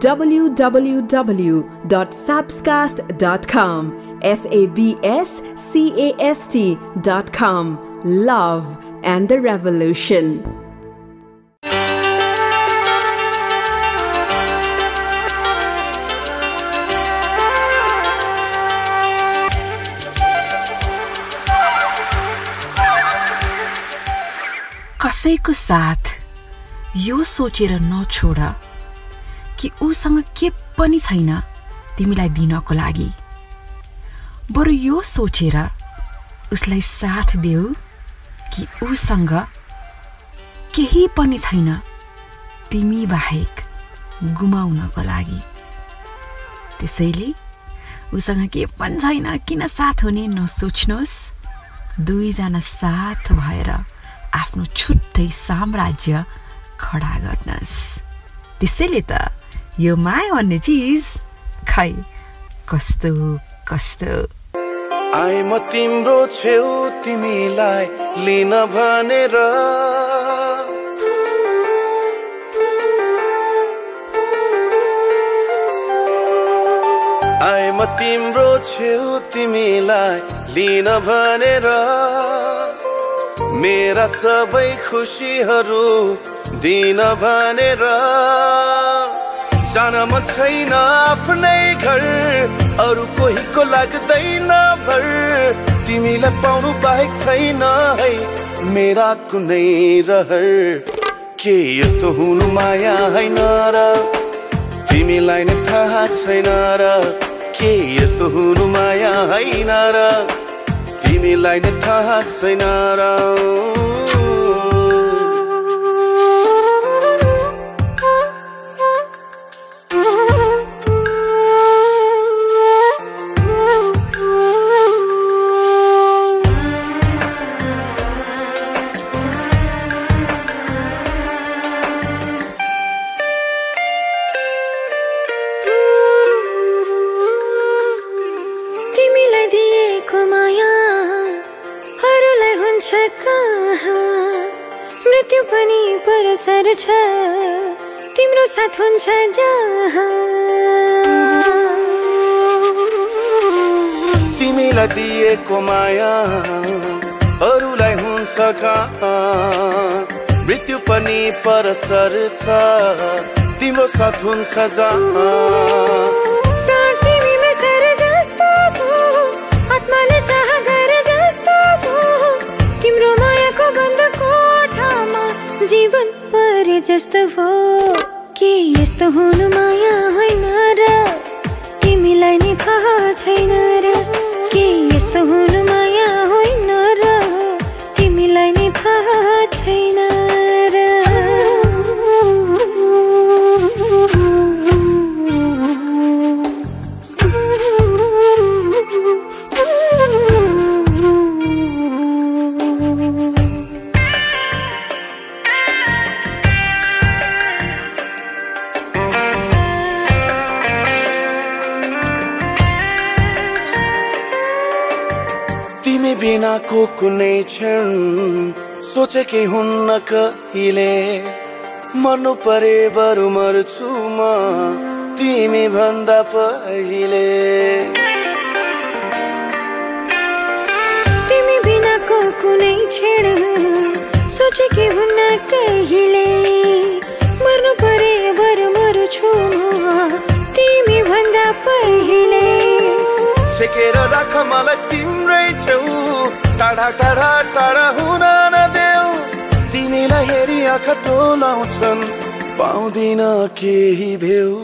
www.sabscast.com. S A B S C A S T.com. Love and the Revolution. कसैको साथ यो सोचेर नछोड कि उसँग के पनि छैन तिमीलाई दिनको लागि। बरु यो सोचेर उसलाई साथ देऊ कि उसँग केही पनि छैन तिमी बाहेक गुमाउनको लागि। त्यसैले उसँग के पनि छैन किन साथ हुने नसोच्नुहोस्। दुईजना साथ भएर आफ्नो छुट्टै साम्राज्य खडा गर्नुहोस्। त्यसैले त यो माया भन्ने चिज खै? कस्तो कस्तो? आए म तिम्रो छेउ तिमीलाई लिन भनेर। आए म तिम्रो छेउ तिमीलाई लिन भनेर। मेरा सबै खुसीहरू दिन भनेर। जान मन छैन आफ्नै घर। अरू कोहीको लाग्दैन भर। तिमीलाई पाउनु बाहेक छैन है मेरा कुनै रहर। के यस्तो हुनु माया होइन र? तिमीलाई नै थाहा छैन र। के यस्तो हुनु माया होइन र? तिमीलाई नै थाहा छैन र। कहाँ मृत्यु पनि परसर छ। तिम्रो साथ हुन्छ जीवन परे जस्तो भो के यस्तो हुनु माया होइन र? तिमीलाई नि थाहा छैन। सोचेकै हुन्न कहिले? मर्नु परे बरु मर्छु म तिमी भन्दा पहिले। तिमी बिनाको कुनै क्षण सोचेकी हुन्न कहिले? मर्नु परे बर मर्छु म तिमी भन्दा पहिले। छेकेर राख मलाई तिम्रै छेउ टाढा टाढा टाढा हुन नदेऊ तिमीलाई हेरी आँखा टोलाउँछन् पाउँदिन केही भेउ।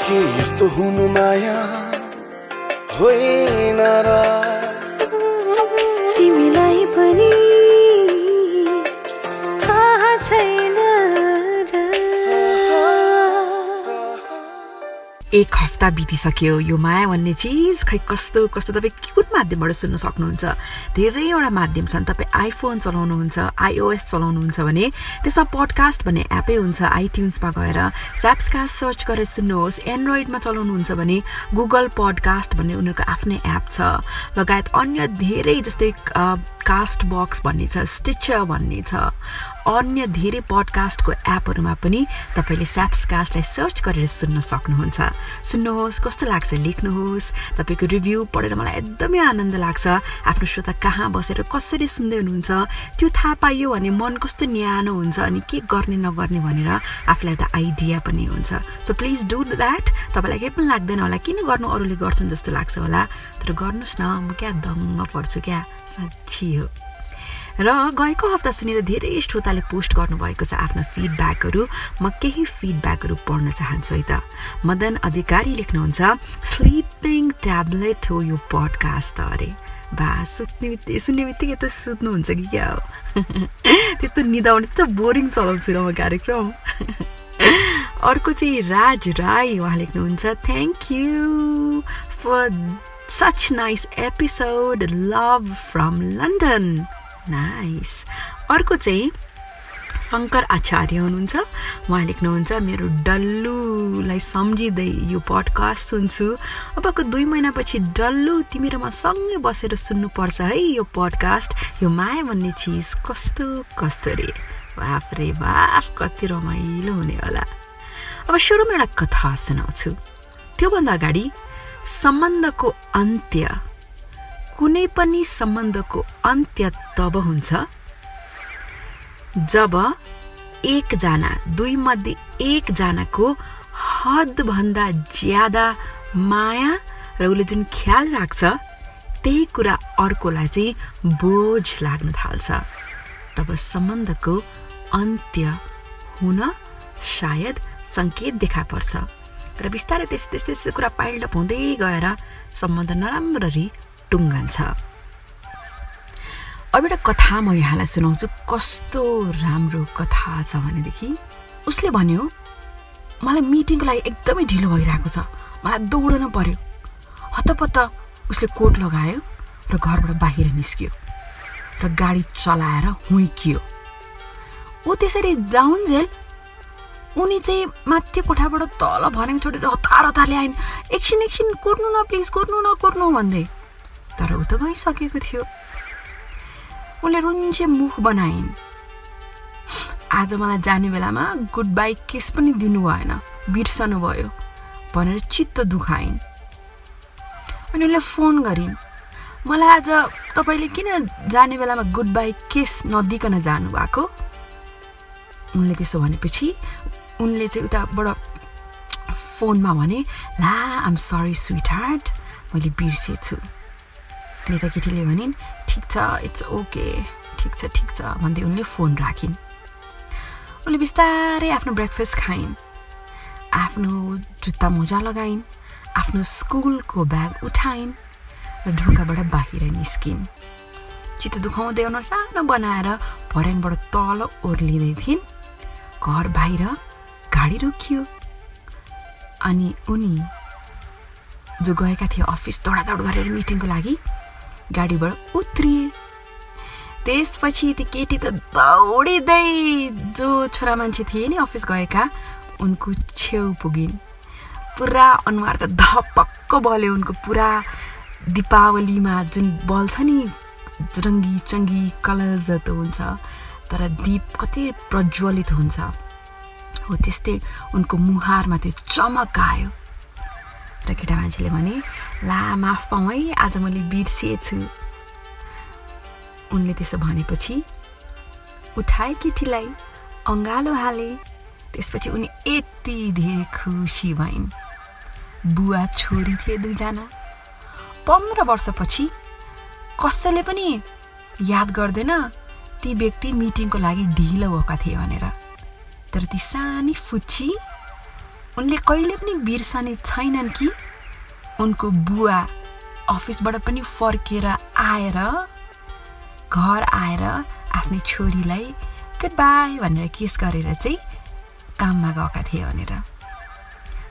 के यस्तो हुनु माया? होइन र। एक हप्ता बितिसक्यो यो माया भन्ने चिज खै कस्तो कस्तो तपाईँ कुन माध्यमबाट सुन्न सक्नुहुन्छ? धेरैवटा माध्यम छन् तपाईँ आइफोन चलाउनुहुन्छ आइओएस चलाउनुहुन्छ भने त्यसमा पडकास्ट भन्ने एपै हुन्छ आइट्युन्समा गएर स्याप्सकास्ट सर्च गरेर सुन्नुहोस्। एन्ड्रोइडमा चलाउनुहुन्छ भने गुगल पडकास्ट भन्ने उनीहरूको आफ्नै एप छ। लगायत अन्य धेरै जस्तै कास्ट बक्स भन्ने छ स्टिचर भन्ने छ। अन्य धेरै पडकास्टको एपहरूमा पनि तपाईँले स्याप्सकास्टलाई सर्च गरेर सुन्न सक्नुहुन्छ। सुन्नुहोस् कस्तो लाग्छ लेख्नुहोस् तपाईँको रिभ्यू पढेर मलाई एकदमै आनन्द लाग्छ। आफ्नो श्रोता कहाँ बसेर कसरी सुन्दै हुनुहुन्छ त्यो थाहा पाइयो भने मन कस्तो न्यानो हुन्छ अनि के गर्ने नगर्ने भनेर आफूलाई एउटा आइडिया पनि हुन्छ। सो प्लिज डु द्याट तपाईँलाई केही पनि लाग्दैन होला किन गर्नु अरूले गर्छन् जस्तो लाग्छ होला। तर गर्नुहोस् न म क्या दङ्ग पर्छु क्या। साँच्ची हो। र गएको हप्ता सुनेर धेरै श्रोताले पोस्ट गर्नुभएको छ आफ्नो फिडब्याकहरू म केही फिडब्याकहरू पढ्न चाहन्छु है त। मदन अधिकारी लेख्नुहुन्छ स्लिपिङ ट्याब्लेट हो यो पडकास्ट अरे। बा सुत्ने बित्तिकै सुन्ने बित्तिकै त सुत्नुहुन्छ कि क्या हो? त्यस्तो निदाउने त्यस्तो बोरिङ चलाउँछु र म कार्यक्रम। अर्को चाहिँ राज राई उहाँ लेख्नुहुन्छ thank you for such nice episode love from London nice अर्को चाहिँ शङ्कर आचार्य हुनुहुन्छ। उहाँ लेख्नुहुन्छ मेरो डल्लुलाई सम्झिँदै यो पडकास्ट सुन्छु। अबको दुई महिनापछि डल्लु तिमी र म सँगै बसेर सुन्नुपर्छ है यो पडकास्ट यो माया भन्ने चिज कस्तो कस्तो रे? बाफ रे बाफ कति रमाइलो हुने होला। अब सुरुमा एउटा कथा सुनाउँछु। त्योभन्दा अगाडि सम्बन्धको अन्त्य कुनै पनि सम्बन्धको अन्त्य तब हुन्छ। जब एकजना दुई मध्ये एकजनाको हदभन्दा ज्यादा माया र उसले जुन ख्याल राख्छ त्यही कुरा अर्कोलाई चाहिँ बोझ लाग्न थाल्छ। तब सम्बन्धको अन्त्य हुन सायद सङ्केत देखा पर्छ। र बिस्तारै त्यस्तै त्यस्तै कुरा पाइल्डअप हुँदै गएर सम्बन्ध नराम्ररी टुङ्गन्छ अब एउटा कथा म यहाँलाई सुनाउँछु। कस्तो राम्रो कथा छ भनेदेखि उसले भन्यो मलाई मिटिङको लागि एकदमै ढिलो भइरहेको छ। मलाई दौडन पर्यो। हतपत्त उसले कोट लगायो र घरबाट बाहिर निस्कियो र गाडी चलाएर हुइकियो। ऊ त्यसरी जाउन्जेल उनी चाहिँ माथि कोठाबाट तल भनेको छोडेर हतार हतारले आइन् एकछिन एकछिन कुर्नु न प्लिज कुर्नु न कुर्नु भन्दै तर ऊ त गइसकेको थियो उसले रुन्चे मुख बनाइन् आज मलाई जाने बेलामा गुड बाई किस पनि दिनु भएन बिर्सनु भयो भनेर चित्त दुखाइन् अनि उसले फोन गरिन् मलाई आज तपाईँले किन जाने बेलामा गुड बाई किस नदिकन जानुभएको उनले त्यसो भनेपछि उनले चाहिँ उताबाट फोनमा भने ला आम सरी स्विट हार्ट मैले बिर्सेछु अनि यता केटीले भनिन् ठिक छ इट्स ओके ठिक छ ठिक छ भन्दै उनले फोन राखिन् उनले बिस्तारै आफ्नो ब्रेकफास्ट खाइन् आफ्नो जुत्ता मोजा लगाइन् आफ्नो स्कुलको ब्याग उठाइन् र ढोकाबाट बाहिर निस्किन् चित्त दुखाउँदै अनुहार सानो बनाएर भर्याङबाट तल ओर्लिँदै थिइन् घर बाहिर गाडी रोकियो अनि उनी जो गएका थिए अफिस दौडादौड गरेर मिटिङको लागि गाडीबाट उत्रिए। त्यसपछि ती केटी त दौडिँदै जो छोरा मान्छे थिए नि अफिस गएका उनको छेउ पुगिन्। पुरा अनुहार त धपक्क बल्यो उनको पुरा। दिपावलीमा जुन बल्छ नि रङ्गी चङ्गी कलर जस्तो हुन्छ तर दीप कति प्रज्वलित हुन्छ। हो त्यस्तै उनको मुहारमा त्यो चमक आयो। र केटा मान्छेले भने ला माफ पाउँ है आज मैले बिर्सिएछु उनले त्यसो भनेपछि उठाए केटीलाई अँगालो हाले। त्यसपछि उनी यति धेरै खुसी भइन्। बुवा छोरी थिए दुईजना। पन्ध्र वर्षपछि कसैले पनि याद गर्दैन ती व्यक्ति मिटिङको लागि ढिलो भएका थिए भनेर। तर ती सानी फुच्ची उनले कहिले पनि बिर्सने छैनन् कि? उनको बुवा अफिसबाट पनि फर्केर आएर घर आएर आफ्नै छोरीलाई गुड बाई भनेर केस गरेर चाहिँ काममा गएका थिए भनेर।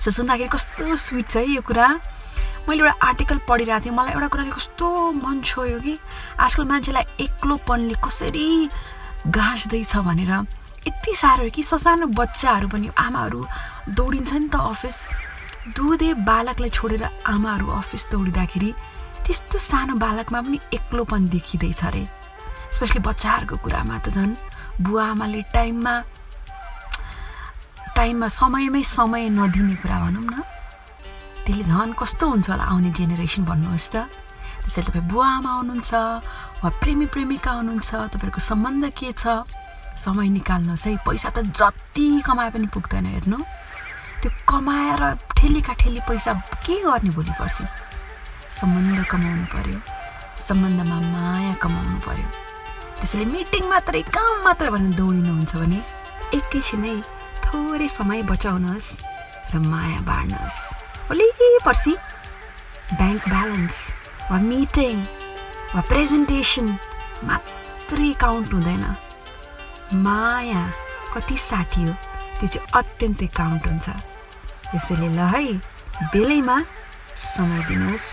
सो सुन्दाखेरि कस्तो स्विट छ है यो कुरा। मैले एउटा आर्टिकल पढिरहेको थिएँ। मलाई एउटा कुराले कस्तो मन छोयो कि। आजकल मान्छेलाई एक्लोपनले कसरी गाँच्दैछ भनेर। यति साह्रो कि ससानो बच्चाहरू पनि आमाहरू दौडिन्छ नि त अफिस। दुधे बालकलाई छोडेर आमाहरू अफिस दौडिँदाखेरि त्यस्तो सानो बालकमा पनि एक्लोपन देखिँदैछ अरे स्पेसली बच्चाहरूको कुरामा त झन् बुवा आमाले टाइममा टाइममा समयमै समय नदिने कुरा भनौँ न। त्यसले झन् कस्तो हुन्छ होला आउने जेनेरेसन भन्नुहोस् त। त्यसैले तपाईँ बुवा आमा हुनुहुन्छ वा प्रेमी प्रेमिका हुनुहुन्छ तपाईँहरूको सम्बन्ध के छ? समय निकाल्नुहोस् है। पैसा त जति कमाए पनि पुग्दैन हेर्नु। त्यो कमाएर ठेलीका ठेली पैसा के गर्ने भोलि पर्सि? सम्बन्ध कमाउनु पर्यो। सम्बन्धमा माया कमाउनु पर्यो। त्यसैले मिटिङ मात्रै काम मात्र भनेर दौडिनुहुन्छ भने एकैछिनै थोरै समय बचाउनुहोस् र माया बाँड्नुहोस्। भोलि पर्सि ब्याङ्क ब्यालेन्स वा मिटिङ वा प्रेजेन्टेसन मात्रै काउन्ट हुँदैन। माया कति हो त्यो चाहिँ अत्यन्तै काउन्ट हुन्छ। त्यसैले ल है बेलैमा समय दिनुहोस्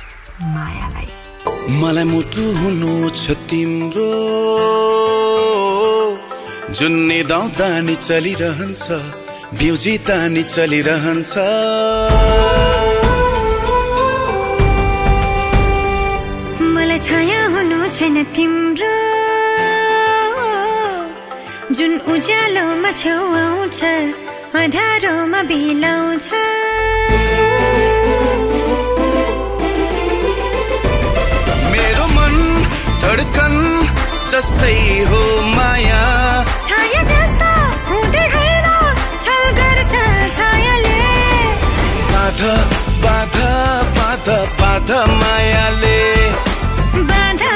मायालाई। मलाई मुटु हुनु छ तिम्रो जुन निदाउँदा नि चलिरहन्छ बिउजिता नि चलिरहन्छ मलाई छाया हुनु छैन तिम्रो उज्यालोमा छेउ आउँछ अँध्यारोमा बिलाउँछ। मेरो मन धडकन जस्तै हो माया। छाया जस्तो हुँदै छल गर्छ छायाले। बाधा बाधा बाधा बाधा मायाले। बाधा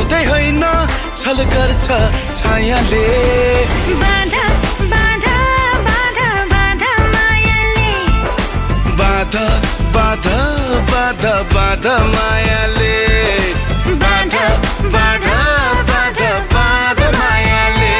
हुँदै होइन छल गर्छ छायाले। बाधा बाधा बाधा बाधा मायाले। बाधा बाधा बाधा बाधा मायाले। बाधा बाधा बाधा बाधा मायाले।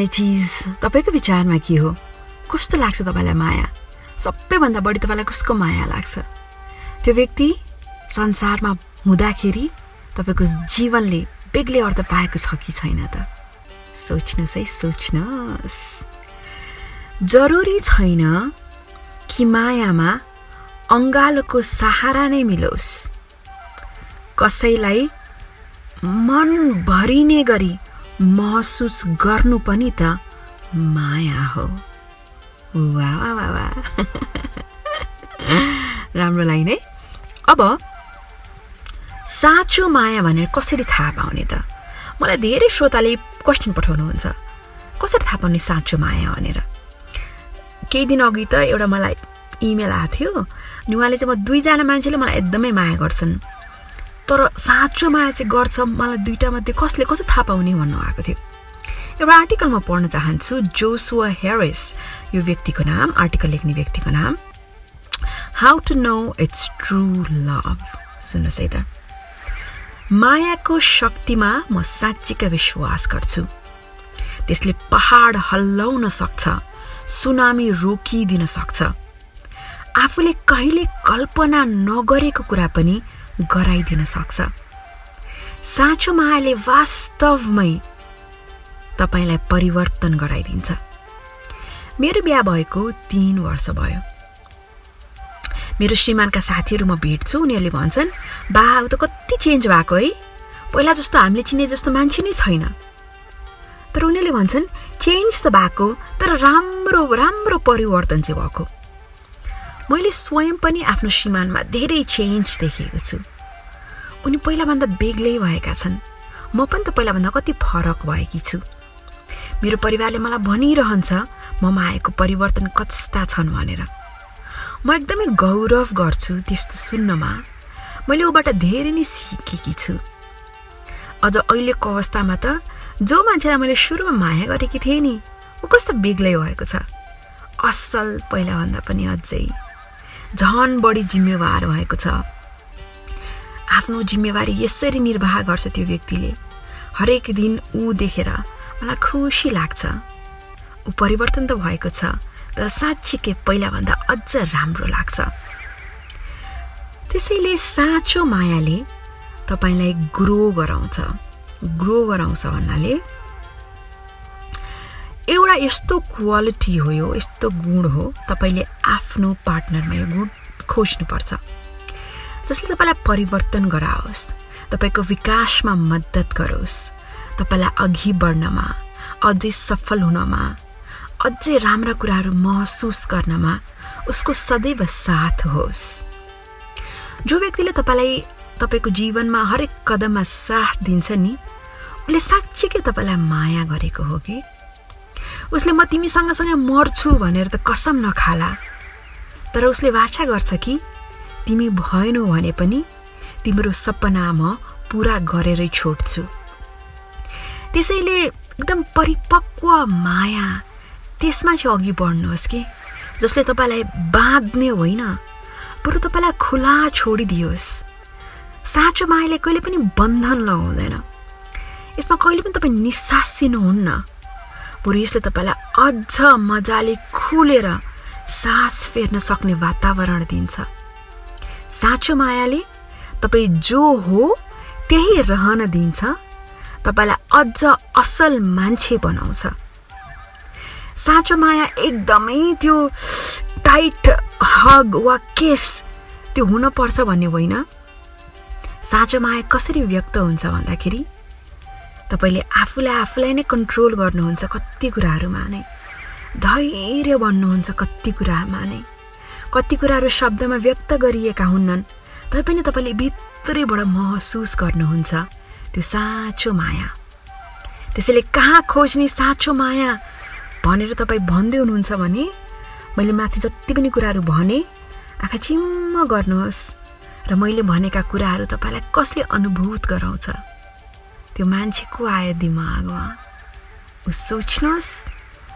भन्ने चिज तपाईँको विचारमा के हो? कस्तो लाग्छ तपाईँलाई माया? सबैभन्दा बढी तपाईँलाई कसको माया लाग्छ? त्यो व्यक्ति संसारमा हुँदाखेरि तपाईँको जीवनले बेग्लै अर्थ पाएको छ कि छैन त? सोच्नुहोस् है सोच्नुहोस्। जरुरी छैन कि मायामा अङ्गालोको सहारा नै मिलोस्। कसैलाई मन भरिने गरी महसुस गर्नु पनि त माया हो। वा वा वा राम्रो लाइन है। अब साँचो माया भनेर कसरी थाहा पाउने त? मलाई धेरै श्रोताले क्वेसन पठाउनुहुन्छ। कसरी थाहा पाउने साँचो माया भनेर? केही दिन अघि त एउटा मलाई इमेल आएको थियो। अनि उहाँले चाहिँ म दुईजना मान्छेले मलाई एकदमै माया गर्छन्। तर साँचो माया चाहिँ गर्छ मलाई दुइटा मध्ये कसले कसरी थाहा पाउने भन्नुभएको थियो। एउटा आर्टिकल म पढ्न चाहन्छु जोसुवा हेरिस यो व्यक्तिको नाम आर्टिकल लेख्ने व्यक्तिको नाम। How to know it's true love सुन्नुहोस् है त। मायाको शक्तिमा म साँच्चीकै विश्वास गर्छु। त्यसले पहाड हल्लाउन सक्छ सुनामी रोकिदिन सक्छ। आफूले कहिले कल्पना नगरेको कुरा पनि गराइदिन सक्छ। साँचो मायाले वास्तवमै तपाईँलाई परिवर्तन गराइदिन्छ। मेरो बिहा भएको तिन वर्ष भयो। मेरो श्रीमानका साथीहरू म भेट्छु उनीहरूले भन्छन् बाउ त कति चेन्ज भएको है। पहिला जस्तो हामीले चिने जस्तो मान्छे नै छैन। तर उनीहरूले भन्छन् चेन्ज त भएको तर राम्रो राम्रो परिवर्तन चाहिँ भएको। मैले स्वयं पनि आफ्नो श्रीमानमा धेरै चेन्ज देखेको छु। उनी पहिलाभन्दा बेग्लै भएका छन्। म पनि त पहिलाभन्दा कति फरक भएकी छु। मेरो परिवारले मलाई भनिरहन्छ ममा आएको परिवर्तन कस्ता छन् भनेर। म एकदमै गौरव गर्छु त्यस्तो सुन्नमा। मैले ऊबाट धेरै नै सिकेकी छु। अझ अहिलेको अवस्थामा त जो मान्छेलाई मैले सुरुमा माया गरेकी थिएँ नि ऊ कस्तो बेग्लै भएको छ। असल पहिलाभन्दा पनि अझै। झन बढी जिम्मेवार भएको छ। आफ्नो जिम्मेवारी यसरी निर्वाह गर्छ त्यो व्यक्तिले। हरेक दिन ऊ देखेर मलाई खुसी लाग्छ। ऊ परिवर्तन त भएको छ तर साँच्चीकै पहिलाभन्दा अझ राम्रो लाग्छ। त्यसैले साँचो मायाले तपाईँलाई ग्रो गराउँछ। ग्रो गराउँछ भन्नाले एउटा यस्तो क्वालिटी हो यो यस्तो गुण हो तपाईँले आफ्नो पार्टनरमा यो गुण खोज्नुपर्छ। जसले तपाईँलाई परिवर्तन गराओस् तपाईँको विकासमा मद्दत गरोस् तपाईँलाई अघि बढ्नमा अझै सफल हुनमा अझै राम्रा कुराहरू महसुस गर्नमा उसको सदैव साथ होस्। जो व्यक्तिले तपाईँलाई तपाईँको जीवनमा हरेक कदममा साथ दिन्छ नि उसले साँच्चीकै तपाईँलाई माया गरेको हो कि? उसले म तिमी सँगसँगै मर्छु भनेर त कसम नखाला। तर उसले वाचा गर्छ कि तिमी भएनौ भने पनि तिम्रो सपना म पुरा गरेरै छोड्छु त्यसैले एकदम परिपक्व माया त्यसमा चाहिँ अघि बढ्नुहोस् कि जसले तपाईँलाई बाँध्ने होइन बरु तपाईँलाई खुला छोडिदियोस्। साँचो मायाले कहिले पनि बन्धन लगाउँदैन। यसमा कहिले पनि तपाईँ निसासिनुहुन्न यसले तपाईँलाई अझ मजाले खुलेर सास फेर्न सक्ने वातावरण दिन्छ। साँचो मायाले तपाईँ जो हो त्यही रहन दिन्छ। तपाईँलाई अझ असल मान्छे बनाउँछ। साँचो माया एकदमै त्यो टाइट हग वा केस त्यो हुनपर्छ भन्ने होइन। साँचो माया कसरी व्यक्त हुन्छ भन्दाखेरि तपाईँले आफूलाई आफूलाई नै कन्ट्रोल गर्नुहुन्छ कति कुराहरूमा नै। धैर्य भन्नुहुन्छ कति कुरामा नै। कति कुराहरू शब्दमा व्यक्त गरिएका हुन्नन् तैपनि तपाईँले भित्रैबाट महसुस गर्नुहुन्छ त्यो साँचो माया। त्यसैले कहाँ खोज्ने साँचो माया भनेर तपाईँ भन्दै हुनुहुन्छ भने मैले माथि जति पनि कुराहरू भने आँखा चिम्म गर्नुहोस्। र मैले भनेका कुराहरू तपाईँलाई कसले अनुभूत गराउँछ? त्यो मान्छे को आयो दिमागमा ऊ सोच्नुहोस्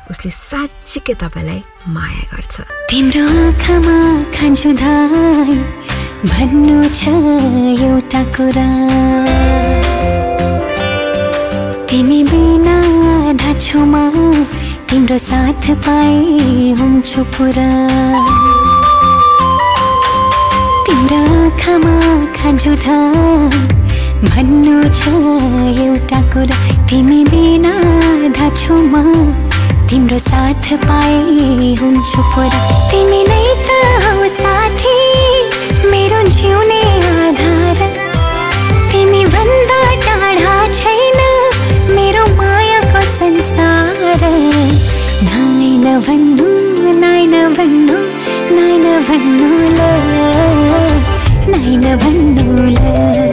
उसले साँच्चीकै तपाईँलाई माया गर्छ तिम्रो आँखामा खान्छु धाई भन्नु छ एउटा कुरा तिमी बिना आधा छेउमा तिम्रो साथ पाए हुन्छु पुरा तिम्रो आँखामा खाजुधा भन्नु छ एउटा कुरा तिमी बिना आधा छेउमा तिम्रो साथ पाए हुन्छु पुरा। तिमी नै त हौ साथी मेरो जिउने आधार। तिमी भन्दा टाढा छैन मेरो मायाको संसार। नाइ नभन्नु नाइ नभन्नु नाइ नभन्नु ल। नाइ नभन्नु ल।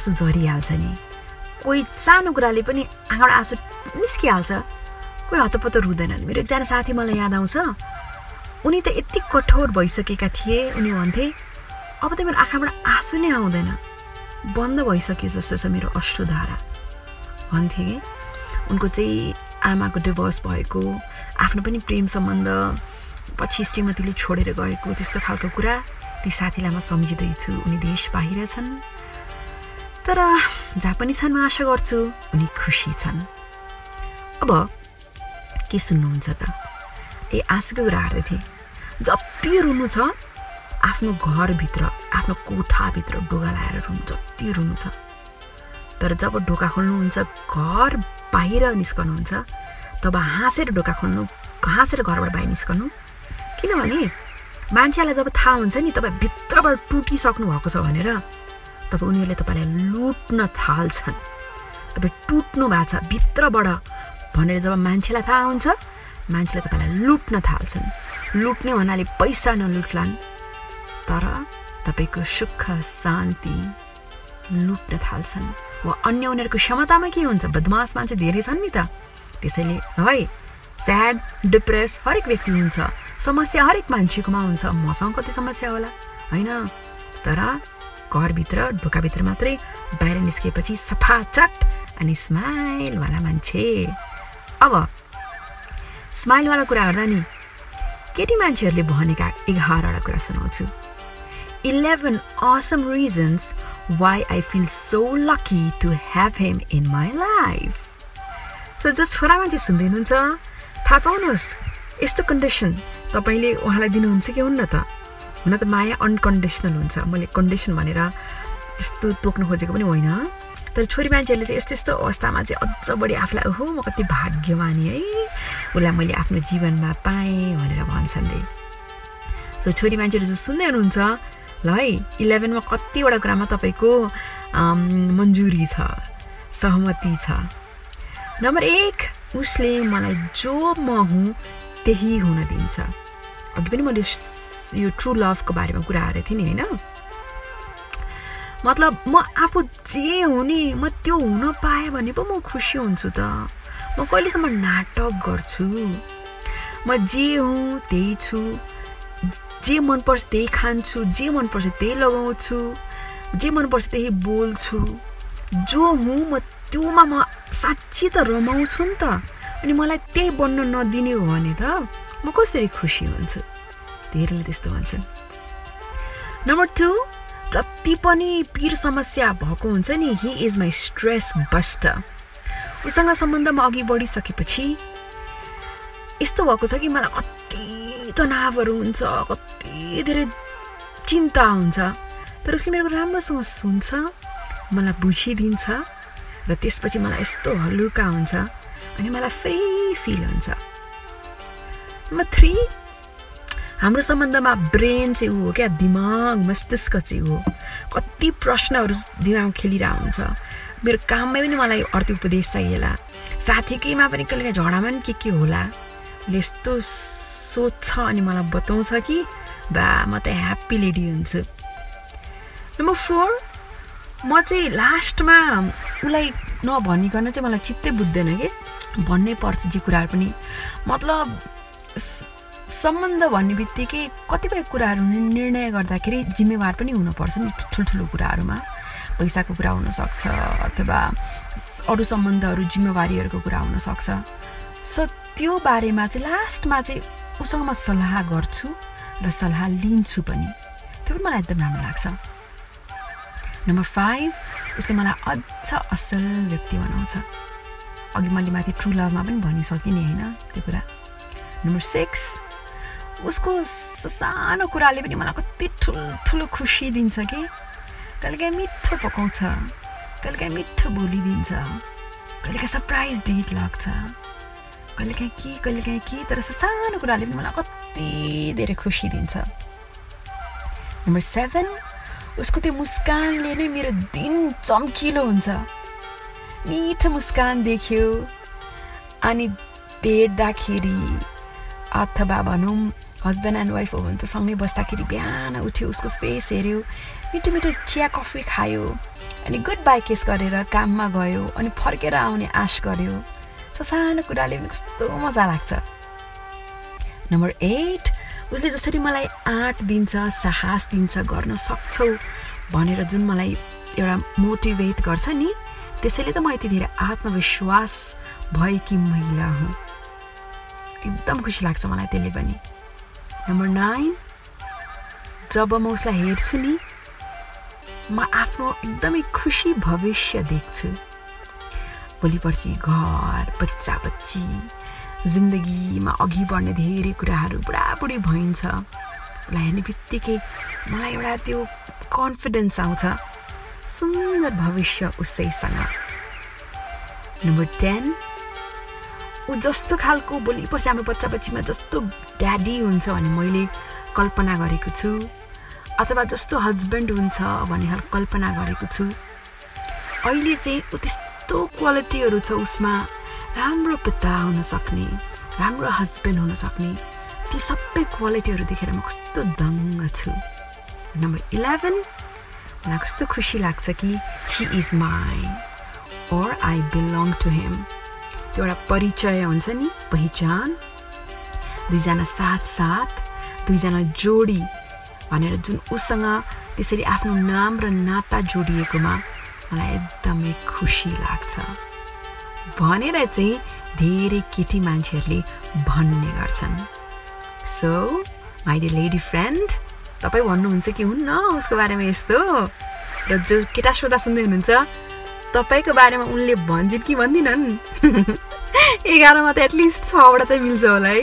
आँसु झरिहाल्छ नि। कोही सानो कुराले पनि आँखाबाट आँसु निस्किहाल्छ। कोही हतपत्त रुँदैनन् मेरो एकजना साथी मलाई याद आउँछ। उनी त यति कठोर भइसकेका थिए। उनी भन्थे अब त मेरो आँखाबाट आँसु नै आउँदैन। बन्द भइसक्यो जस्तो छ मेरो अश्रुधारा भन्थे। कि उनको चाहिँ आमाको डिभोर्स भएको आफ्नो पनि प्रेम सम्बन्ध पछि श्रीमतीले छोडेर गएको त्यस्तो खालको कुरा ती साथीलाई म सम्झिँदैछु। उनी देश बाहिर छन्। तर जहाँ पनि छन् म आशा गर्छु उनी खुसी छन्। अब के सुन्नुहुन्छ त? ए आँसुको कुरा हार्दै थिएँ। जति रुनु छ आफ्नो घरभित्र आफ्नो कोठाभित्र डोगा लाएर रुनु जति रुनु छ। तर जब ढोका खोल्नुहुन्छ घर बाहिर निस्कनुहुन्छ तब हाँसेर ढोका खोल्नु हाँसेर घरबाट बाहिर निस्कनु? किनभने मान्छेलाई जब थाहा हुन्छ नि तपाईँ भित्रबाट टुटिसक्नु भएको छ भनेर तब उनीहरूले तपाईँलाई लुट्न थाल्छन्। तपाईँ टुट्नु भएको छ भित्रबाट भनेर जब मान्छेलाई थाहा हुन्छ मान्छेले तपाईँलाई लुट्न थाल्छन्। लुट्ने भन्नाले पैसा नलुट्लान् तर तपाईँको सुख शान्ति लुट्न थाल्छन्। वा अन्य उनीहरूको क्षमतामा के हुन्छ? बदमास मान्छे धेरै छन् नि त। त्यसैले है स्याड डिप्रेस हरेक व्यक्ति हुन्छ। समस्या हरेक मान्छेकोमा हुन्छ। मसँग कति समस्या होला? होइन? तर घरभित्र ढोकाभित्र मात्रै बाहिर निस्किएपछि सफा चट अनि स्माइलवाला मान्छे। अब स्माइलवाला कुरा गर्दा नि केटी मान्छेहरूले भनेका एघारवटा कुरा सुनाउँछु। Eleven awesome reasons why I feel so lucky to have him in my life so जो छोरा मान्छे सुन्दै हुनुहुन्छ थाहा पाउनुहोस् यस्तो कन्डिसन तपाईँले उहाँलाई दिनुहुन्छ कि हुन्न त? हुन त माया अनकन्डिसनल हुन्छ। मैले कन्डिसन भनेर त्यस्तो तोक्नु खोजेको पनि होइन। तर छोरी मान्छेहरूले चाहिँ यस्तो यस्तो अवस्थामा चाहिँ अझ बढी आफूलाई ओहो म कति भाग्यमानी है। उसलाई मैले आफ्नो जीवनमा पाएँ भनेर भन्छन् रे। सो छोरी मान्छेहरू जो सुन्दै हुनुहुन्छ ल है इलेभेनमा कतिवटा कुरामा तपाईँको मन्जुरी छ सहमति छ। नम्बर एक उसले मलाई जो म हुँ त्यही हुन दिन्छ। अघि पनि मैले यो ट्रु लभको बारेमा कुरा गरेको थिएँ नि होइन? मतलब म आफू जे हुने म त्यो हुन पाएँ भने पो म खुसी हुन्छु त। म कहिलेसम्म नाटक गर्छु? म जे हुँ त्यही छु। जे मनपर्छ त्यही खान्छु। जे मनपर्छ त्यही लगाउँछु। जे मनपर्छ त्यही बोल्छु। जो हुँ म त्योमा म साँच्ची त रमाउँछु नि त। अनि मलाई त्यही बन्न नदिने हो भने त म कसरी खुसी हुन्छु? धेरैले त्यस्तो भन्छन्। नम्बर टू जति पनि पिर समस्या भएको हुन्छ नि he is my stress buster उसँग सम्बन्धमा अघि बढिसकेपछि यस्तो भएको छ कि मलाई कति तनावहरू हुन्छ कति धेरै चिन्ता हुन्छ। तर उसले मेरो राम्रोसँग सुन्छ मलाई बुझिदिन्छ र त्यसपछि मलाई यस्तो हलुका हुन्छ अनि मलाई फ्री फिल हुन्छ। नम्बर थ्री हाम्रो सम्बन्धमा ब्रेन चाहिँ हो क्या दिमाग मस्तिष्क चाहिँ हो। कति प्रश्नहरू दिमागमा खेलिरहेको हुन्छ। मेरो काममै पनि मलाई अर्थ उपदेश चाहिएला साथीकैमा पनि कहिले झगडामा पनि के के होला? उसले यस्तो सोध्छ अनि मलाई बताउँछ कि बा म त ह्याप्पी लेडी हुन्छु। नम्बर फोर म चाहिँ लास्टमा उसलाई नभनिकन चाहिँ मलाई चित्तै बुझ्दैन कि। भन्नै पर्छ जे कुराहरू पनि। मतलब सम्बन्ध भन्ने बित्तिकै कतिपय कुराहरू निर्णय गर्दाखेरि जिम्मेवार पनि हुनुपर्छ नि ठुल्ठुलो कुराहरूमा। पैसाको कुरा हुनसक्छ अथवा अरू सम्बन्धहरू जिम्मेवारीहरूको कुरा हुनसक्छ। सो त्यो बारेमा चाहिँ लास्टमा चाहिँ उसँग म सल्लाह गर्छु र सल्लाह लिन्छु पनि। त्यो पनि मलाई एकदम राम्रो लाग्छ। नम्बर फाइभ उसले मलाई अझ असल व्यक्ति बनाउँछ। अघि मैले माथि लभमा पनि भनिसकेँ नि होइन? त्यो कुरा। नम्बर सिक्स उसको सानो कुराले पनि मलाई कति ठुल्ठुलो खुसी दिन्छ कि। कहिलेकाहीँ मिठो पकाउँछ कहिलेकाहीँ मिठो बोलिदिन्छ कहिलेकाहीँ सरप्राइज डेट लाग्छ। कहिलेकाहीँ के कहिलेकाहीँ के तर सानो कुराले पनि मलाई कति धेरै खुसी दिन्छ। नम्बर सेभेन उसको त्यो मुस्कानले नै मेरो दिन चम्किलो हुन्छ। मिठो मुस्कान देख्यो। अनि भेट्दाखेरि अथवा भनौँ हस्बेन्ड एन्ड वाइफ हो भने त सँगै बस्दाखेरि बिहान उठ्यो उसको फेस हेऱ्यो मिठो मिठो चिया कफी खायो अनि गुड बाई केस गरेर काममा गयो अनि फर्केर आउने आश गर्यो। सानो कुराले कस्तो मजा लाग्छ। नम्बर एट उसले जसरी मलाई आँट दिन्छ साहस दिन्छ गर्न सक्छौ भनेर जुन मलाई एउटा मोटिभेट गर्छ नि त्यसैले त म यति धेरै आत्मविश्वास भएकी महिला हुँ। एकदम खुसी लाग्छ मलाई त्यसले पनि। नम्बर नाइन जब म उसलाई हेर्छु नि म आफ्नो एकदमै खुसी भविष्य देख्छु। भोलि पर्सि घर बच्चा बच्ची जिन्दगीमा अघि बढ्ने धेरै कुराहरू बुढाबुढी भइन्छ। उसलाई हेर्ने बित्तिकै मलाई एउटा त्यो कन्फिडेन्स आउँछ सुन्दर भविष्य उसैसँग। नम्बर टेन ऊ जस्तो खालको भोलि पर्सि हाम्रो बच्चा बच्चीमा जस्तो ड्याडी हुन्छ भने मैले कल्पना गरेको छु। अथवा जस्तो हस्बेन्ड हुन्छ भन्ने कल्पना गरेको छु। अहिले चाहिँ ऊ त्यस्तो क्वालिटीहरू छ उसमा राम्रो पिता हुन सक्ने राम्रो हस्बेन्ड हुन सक्ने ती सबै क्वालिटीहरू देखेर म कस्तो दङ्ग छु। नम्बर इलेभेन मलाई कस्तो खुसी लाग्छ कि he is my or I belong to him त्यो एउटा परिचय हुन्छ नि पहिचान। दुईजना साथ साथ दुईजना जोडी भनेर जुन उसँग त्यसरी आफ्नो नाम र नाता जोडिएकोमा मलाई एकदमै खुसी लाग्छ। भनेर चाहिँ धेरै केटी मान्छेहरूले भन्ने गर्छन्। So my dear lady friend तपाईँ भन्नुहुन्छ कि हुन्न उसको बारेमा यस्तो? र जो केटा श्रोता सुन्दै हुनुहुन्छ तपाईँको बारेमा उनले भन्छन् कि भन्दिनन्? एघारमा त एटलिस्ट छवटा चाहिँ मिल्छ होला है।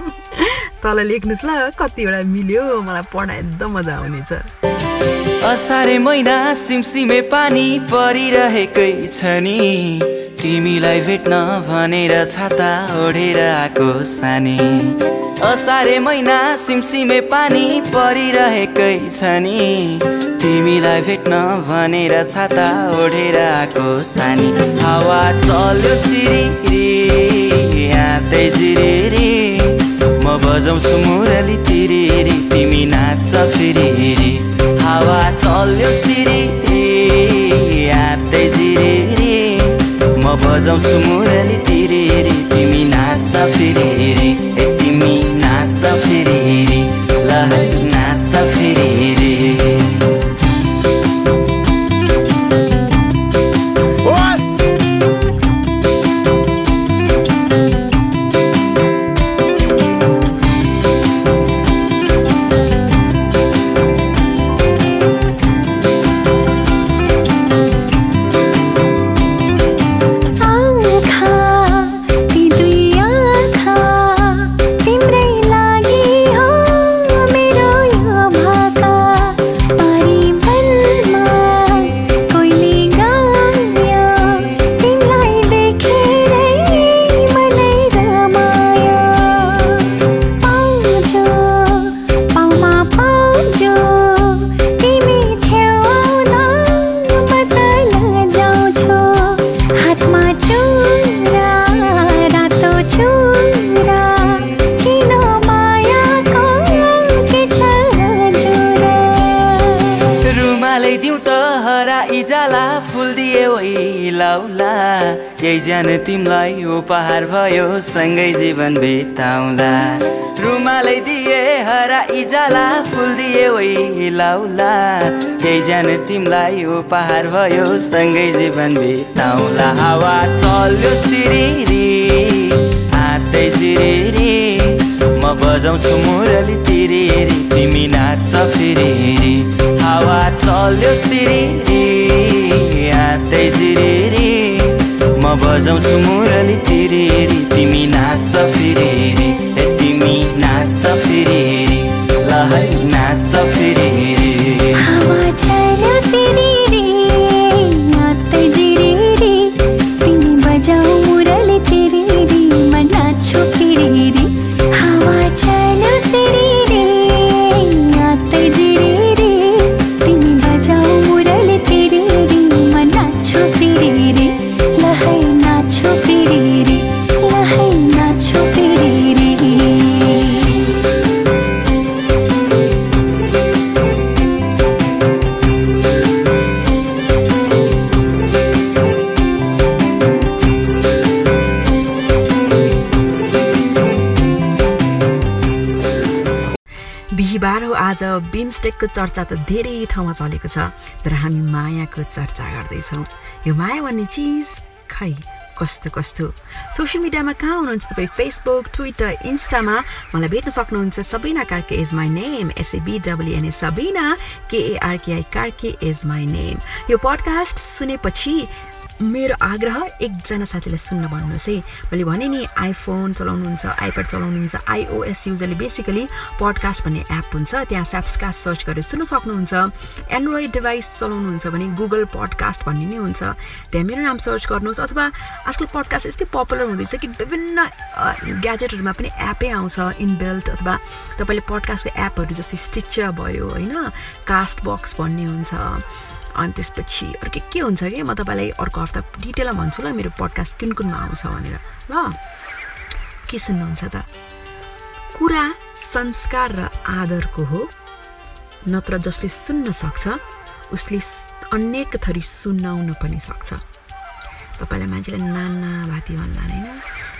तल लेख्नुहोस् ल कतिवटा मिल्यो मलाई पढ्न एकदम मजा आउनेछ। असारे महिना सिमसिमे पानी परिरहेकै छ नि। तिमीलाई भेट्न भनेर छाता ओढेर आएको सानी। असारे महिना सिमसिमे पानी परिरहेकै छ नि तिमीलाई भेट्न भनेर छाता ओढेर आएको सानी। हावा चल्यो सिरी यादै जिरी म बजाउँछु मुरली तिरी तिमी नाच्छ फेरि हावा चल्यो सिरी बजाउँछु मुरली तिरी तिमी नाच्छ फेरि हराइ जाला फुल दिए लाउला। यही जान तिमीलाई उपहार भयो सँगै जीवन बिताउला। रुमालै दिए हराइ जाला फुल दिए लाउला। यही जान तिमीलाई उपहार भयो सँगै जीवन बिताउला। हावा चल्यो सिरिरी हातै सिरिरी। म बजाउँछु मुरली तिरी तिमी नाच्छ फेरि हावा चल्यो सिरी हातै जिरी म बजाउँछु मुरली तिरी तिमी नाच्छ फेरि तिमी नाच्छ फेरि ल है नाच्छ फेरि बिहिबार हो आज बिमस्टेकको चर्चा त धेरै ठाउँमा चलेको छ तर हामी मायाको चर्चा गर्दैछौँ। यो माया भन्ने चिज खै कस्तो कस्तो? सोसियल मिडियामा कहाँ हुनुहुन्छ तपाईँ? फेसबुक ट्विटर इन्स्टामा मलाई भेट्न सक्नुहुन्छ Sabina Karki is my name S A B W N A Sabina K A R K I Karki is my name यो पडकास्ट सुनेपछि मेरो आग्रह एकजना साथीलाई सुन्न भन्नुहोस् है। मैले भने नि आइफोन चलाउनुहुन्छ आइप्याड चलाउनुहुन्छ आइओएस युजरले बेसिकली पडकास्ट भन्ने एप हुन्छ। त्यहाँ स्याप्सकास्ट सर्च गरेर सुन्न सक्नुहुन्छ। एन्ड्रोइड डिभाइस चलाउनुहुन्छ भने गुगल पडकास्ट भन्ने नै हुन्छ। त्यहाँ मेरो नाम सर्च गर्नुहोस् अथवा आजकल पडकास्ट यस्तै पपुलर हुँदैछ कि विभिन्न ग्याजेटहरूमा पनि एपै आउँछ। इनबिल्ट अथवा तपाईँले पडकास्टको एपहरू जस्तै स्टिचर भयो होइन कास्ट बक्स भन्ने हुन्छ। अनि त्यसपछि अरू के हुन्छ कि म तपाईँलाई अर्को हप्ता डिटेलमा भन्छु ल मेरो पडकास्ट कुन कुनमा आउँछ भनेर। ल के सुन्नुहुन्छ त? कुरा संस्कार र आदरको हो। नत्र जसले सुन्न सक्छ उसले अनेक थरी सुनाउन पनि सक्छ। तपाईँलाई मान्छेले नाना भाती भन्ला होइन?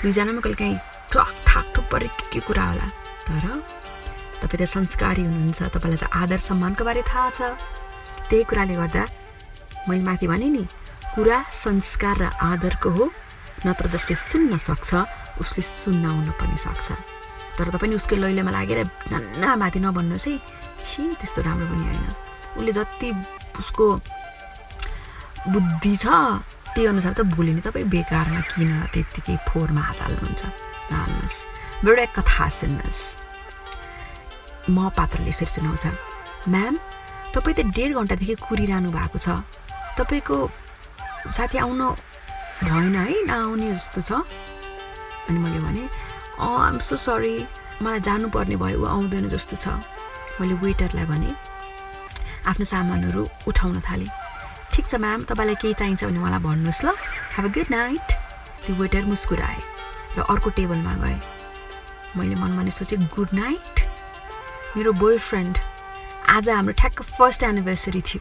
दुईजनामा कहिले काहीँ ठक ठाक ठुक परे के के कुरा होला? तर तपाईँ त संस्कारी हुनुहुन्छ तपाईँलाई त आदर सम्मानको बारे थाहा छ। त्यही कुराले गर्दा मैले माथि भने नि कुरा संस्कार र आदरको हो। नत्र जसले सुन्न सक्छ उसले सुन्नाउन पनि सक्छ। तर तपाईँ उसको लैलेमा लागेर नन्ना माथि नभन्नुहोस् है। छि त्यस्तो राम्रो पनि होइन। उसले जति उसको बुद्धि छ त्यही अनुसार त भोलि नै तपाईँ बेकारमा किन त्यत्तिकै फोहोरमा हात हाल्नुहुन्छ? नहाल्नुहोस्। एक कथा सुन्नुहोस्। म पात्रले यसरी सुनाउँछ। म्याम तपाईँ त डेढ घन्टादेखि कुरिरहनु भएको छ। तपाईँको साथी आउनु भएन है नआउने जस्तो छ। अनि मैले भने अँ सो सरी मलाई जानुपर्ने भयो ऊ आउँदैन जस्तो छ। मैले वेटरलाई भने आफ्नो सामानहरू उठाउन थालेँ। ठिक छ म्याम तपाईँलाई केही चाहिन्छ भने मलाई भन्नुहोस् ल। हेभ अ गुड नाइट त्यो वेटर मुस्कुराए र अर्को टेबलमा गए। मैले मनमा नै सोचेँ गुड नाइट। मेरो बोय फ्रेन्ड आज हाम्रो ठ्याक्क फर्स्ट एनिभर्सरी थियो।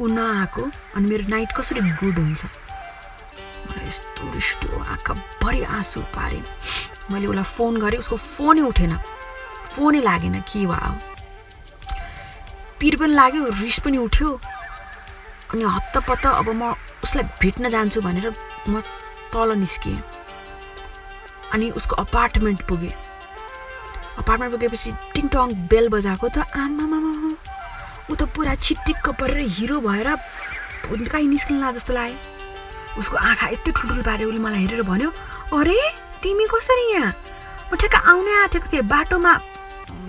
ऊ नआएको अनि मेरो नाइट कसरी गुड हुन्छ? मलाई यस्तो रिस्टो आँखाभरि आँसु पारेँ मैले उसलाई फोन गरेँ उसको फोनै उठेन। फोनै लागेन के भयो पिर पनि लाग्यो रिस पनि उठ्यो। अनि हत्तपत्त अब म उसलाई भेट्न जान्छु भनेर म तल निस्किएँ अनि उसको अपार्टमेन्ट पुगेँ। अपार्टमेन्ट पुगेपछि टिङटङ बेल बजाएको त आमामा ऊ त पुरा छिट्टिक्क परेर हिरो भएर कहीँ निस्किन जस्तो लाग्यो। उसको आँखा यति ठुल्ठुलो पारेर उसले मलाई हेरेर भन्यो अरे तिमी कसरी यहाँ? म ठ्याक्क आउनै आँटेको थिएँ बाटोमा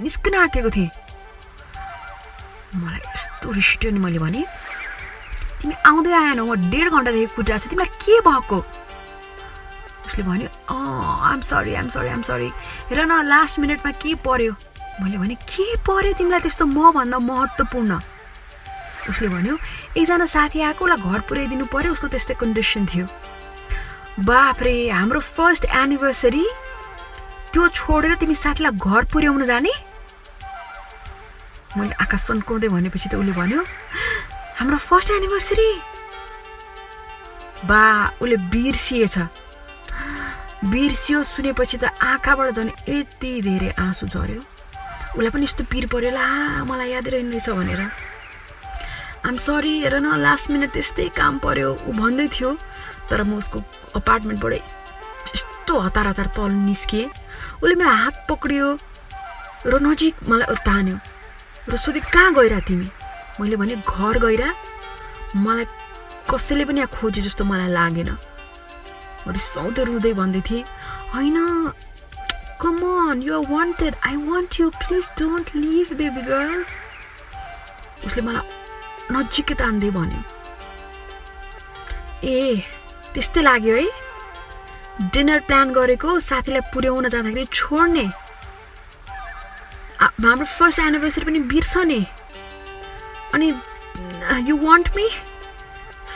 निस्किन आँटेको थिएँ। मलाई यस्तो रिस उठ्यो नि मैले भने तिमी आउँदै आएनौ म डेढ घन्टादेखि कुदिरहेको छु तिमीलाई के भएको? उसले भन्यो अँ I'm sorry I'm sorry I'm sorry हेर न लास्ट मिनटमा के पर्यो? मैले भने के पर्यो तिमीलाई त्यस्तो मभन्दा महत्त्वपूर्ण? उसले भन्यो एकजना साथी आएको उसलाई घर पुर्याइदिनु पर्यो उसको त्यस्तै कन्डिसन थियो. बाफ्रे हाम्रो फर्स्ट एनिभर्सरी त्यो छोडेर तिमी साथीलाई घर पुर्याउन जाने? मैले आकाश सन्काउँदै भनेपछि त उसले भन्यो हाम्रो फर्स्ट एनिभर्सरी बा उसले बिर्सिएछ। बिर्सियो सुनेपछि त आँखाबाट झन् यति धेरै आँसु झऱ्यो। उसलाई पनि यस्तो पिर पऱ्यो ला मलाई यादै रहने रहेछ भनेर। आम सरी हेर न लास्ट मिनट त्यस्तै काम पर्यो ऊ भन्दै थियो। तर म उसको अपार्टमेन्टबाटै यस्तो हतार हतार तल निस्किएँ उसले मेरो हात पक्रियो र नजिक मलाई तान्यो। र सोधेँ कहाँ गइरह तिमी? मैले भने घर गइरह मलाई कसैले पनि यहाँ खोज्यो जस्तो मलाई लागेन। रिसाउँदै रुँदै भन्दै थिएँ होइन come on you are wanted I want you please don't leave baby girl उसले मलाई नजिकै तान्दै भन्यो। ए त्यस्तै लाग्यो है। डिनर प्लान गरेको साथीलाई पुर्याउन जाँदाखेरि छोड्ने। हाम्रो फर्स्ट एनिभर्सरी पनि बिर्सने अनि यु वान्ट मी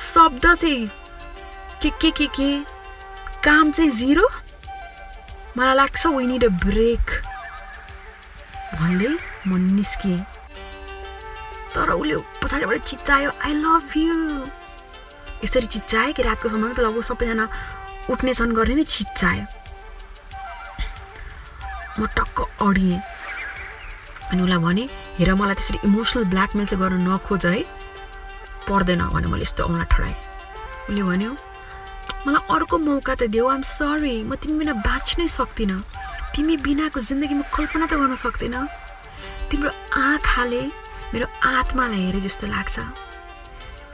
शब्द चाहिँ के के के के? काम चाहिँ जिरो मलाई लाग्छ वी निड अ ब्रेक भन्दै म निस्किएँ तर उसले पछाडिबाट चिच्चायो आई लभ यु यसरी चिच्चायो कि रातको समयमा त लगभग सबैजना उठ्ने छन् गर्ने नै चिच्चायो म टक्क अडिएँ। अनि उसलाई भने हेर मलाई त्यसरी इमोसनल ब्ल्याकमेल चाहिँ गर्न नखोज है। पर्दैन भने मैले यस्तो औँला ठडाएँ। उसले भन्यो मलाई अर्को मौका त देऊ आम सरी म तिमी बिना बाँच्नै सक्दिनँ। तिमी बिनाको जिन्दगी म कल्पना त गर्न सक्दिनँ। तिम्रो आँखाले मेरो आत्मालाई हेरे जस्तो लाग्छ।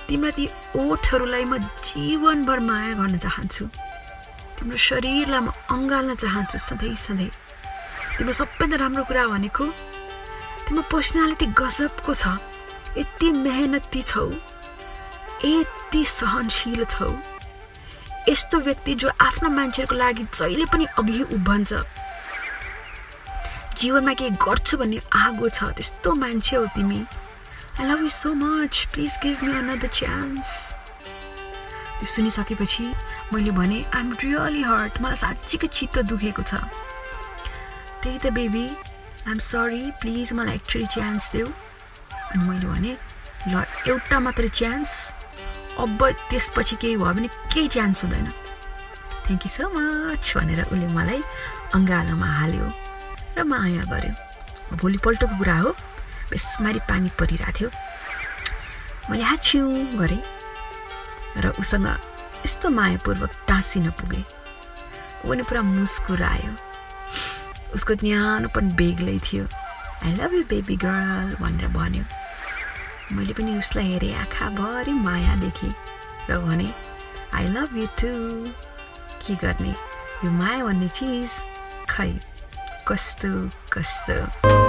तिम्रा ती ओठहरूलाई म जीवनभर माया गर्न चाहन्छु। तिम्रो शरीरलाई म अँगाल्न चाहन्छु सधैँ सधैँ तिम्रो सबैभन्दा राम्रो कुरा भनेको तिम्रो पर्सनालिटी गजबको छ। यति मेहनती छौ। यति सहनशील छौ। यस्तो व्यक्ति जो आफ्ना मान्छेहरूको लागि जहिले पनि अघि उभन्छ। जीवनमा केही गर्छु भन्ने आगो छ त्यस्तो मान्छे हो तिमी। I love you so much please give me another chance त्यो सुनिसकेपछि मैले भने आइएम रियली हर्ट मलाई साँच्चीकै चित्त दुखेको छ। त्यही त बेबी आइएम सरी प्लिज मलाई एक्चुली चान्स देऊ। अनि मैले भने ल एउटा मात्रै चान्स अब त्यसपछि केही भयो भने केही चान्स हुँदैन। थ्याङ्क यू सो मच भनेर उसले मलाई अङ्गालोमा हाल्यो र माया गर्यो। भोलिपल्टको कुरा हो। बेसमारी पानी परिरहेको थियो। मैले हाछ्यु गरेँ र उसँग यस्तो मायापूर्वक टाँसिन पुगेँ। ऊ पनि पुरा मुस्कुरायो। उसको न्यानो पनि बेग्लै थियो। I love you baby girl भनेर भन्यो। मैले पनि उसलाई हेरेँ आँखाभरि माया देखेँ। र भने आई लभ यु टु के गर्ने? यो माया भन्ने चिज खै? कस्तो कस्तो?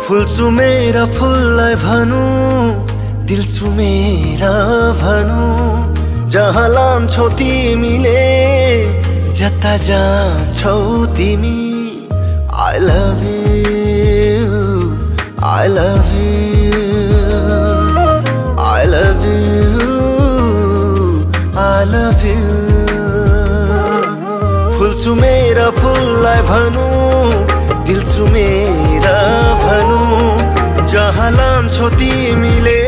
फुल चुमेर फुललाई भनु दिल चुमेर भनु जहाँ लान्छौ तिमीले जता जान्छौ तिमी। I love you I love you I love you फुल चुमेर फुललाई भनु। दिल चुमेर भनु। जहाँ लान्छौ तिमीले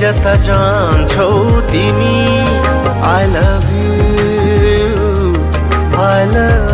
जता जान्छौ तिमी। I love you I love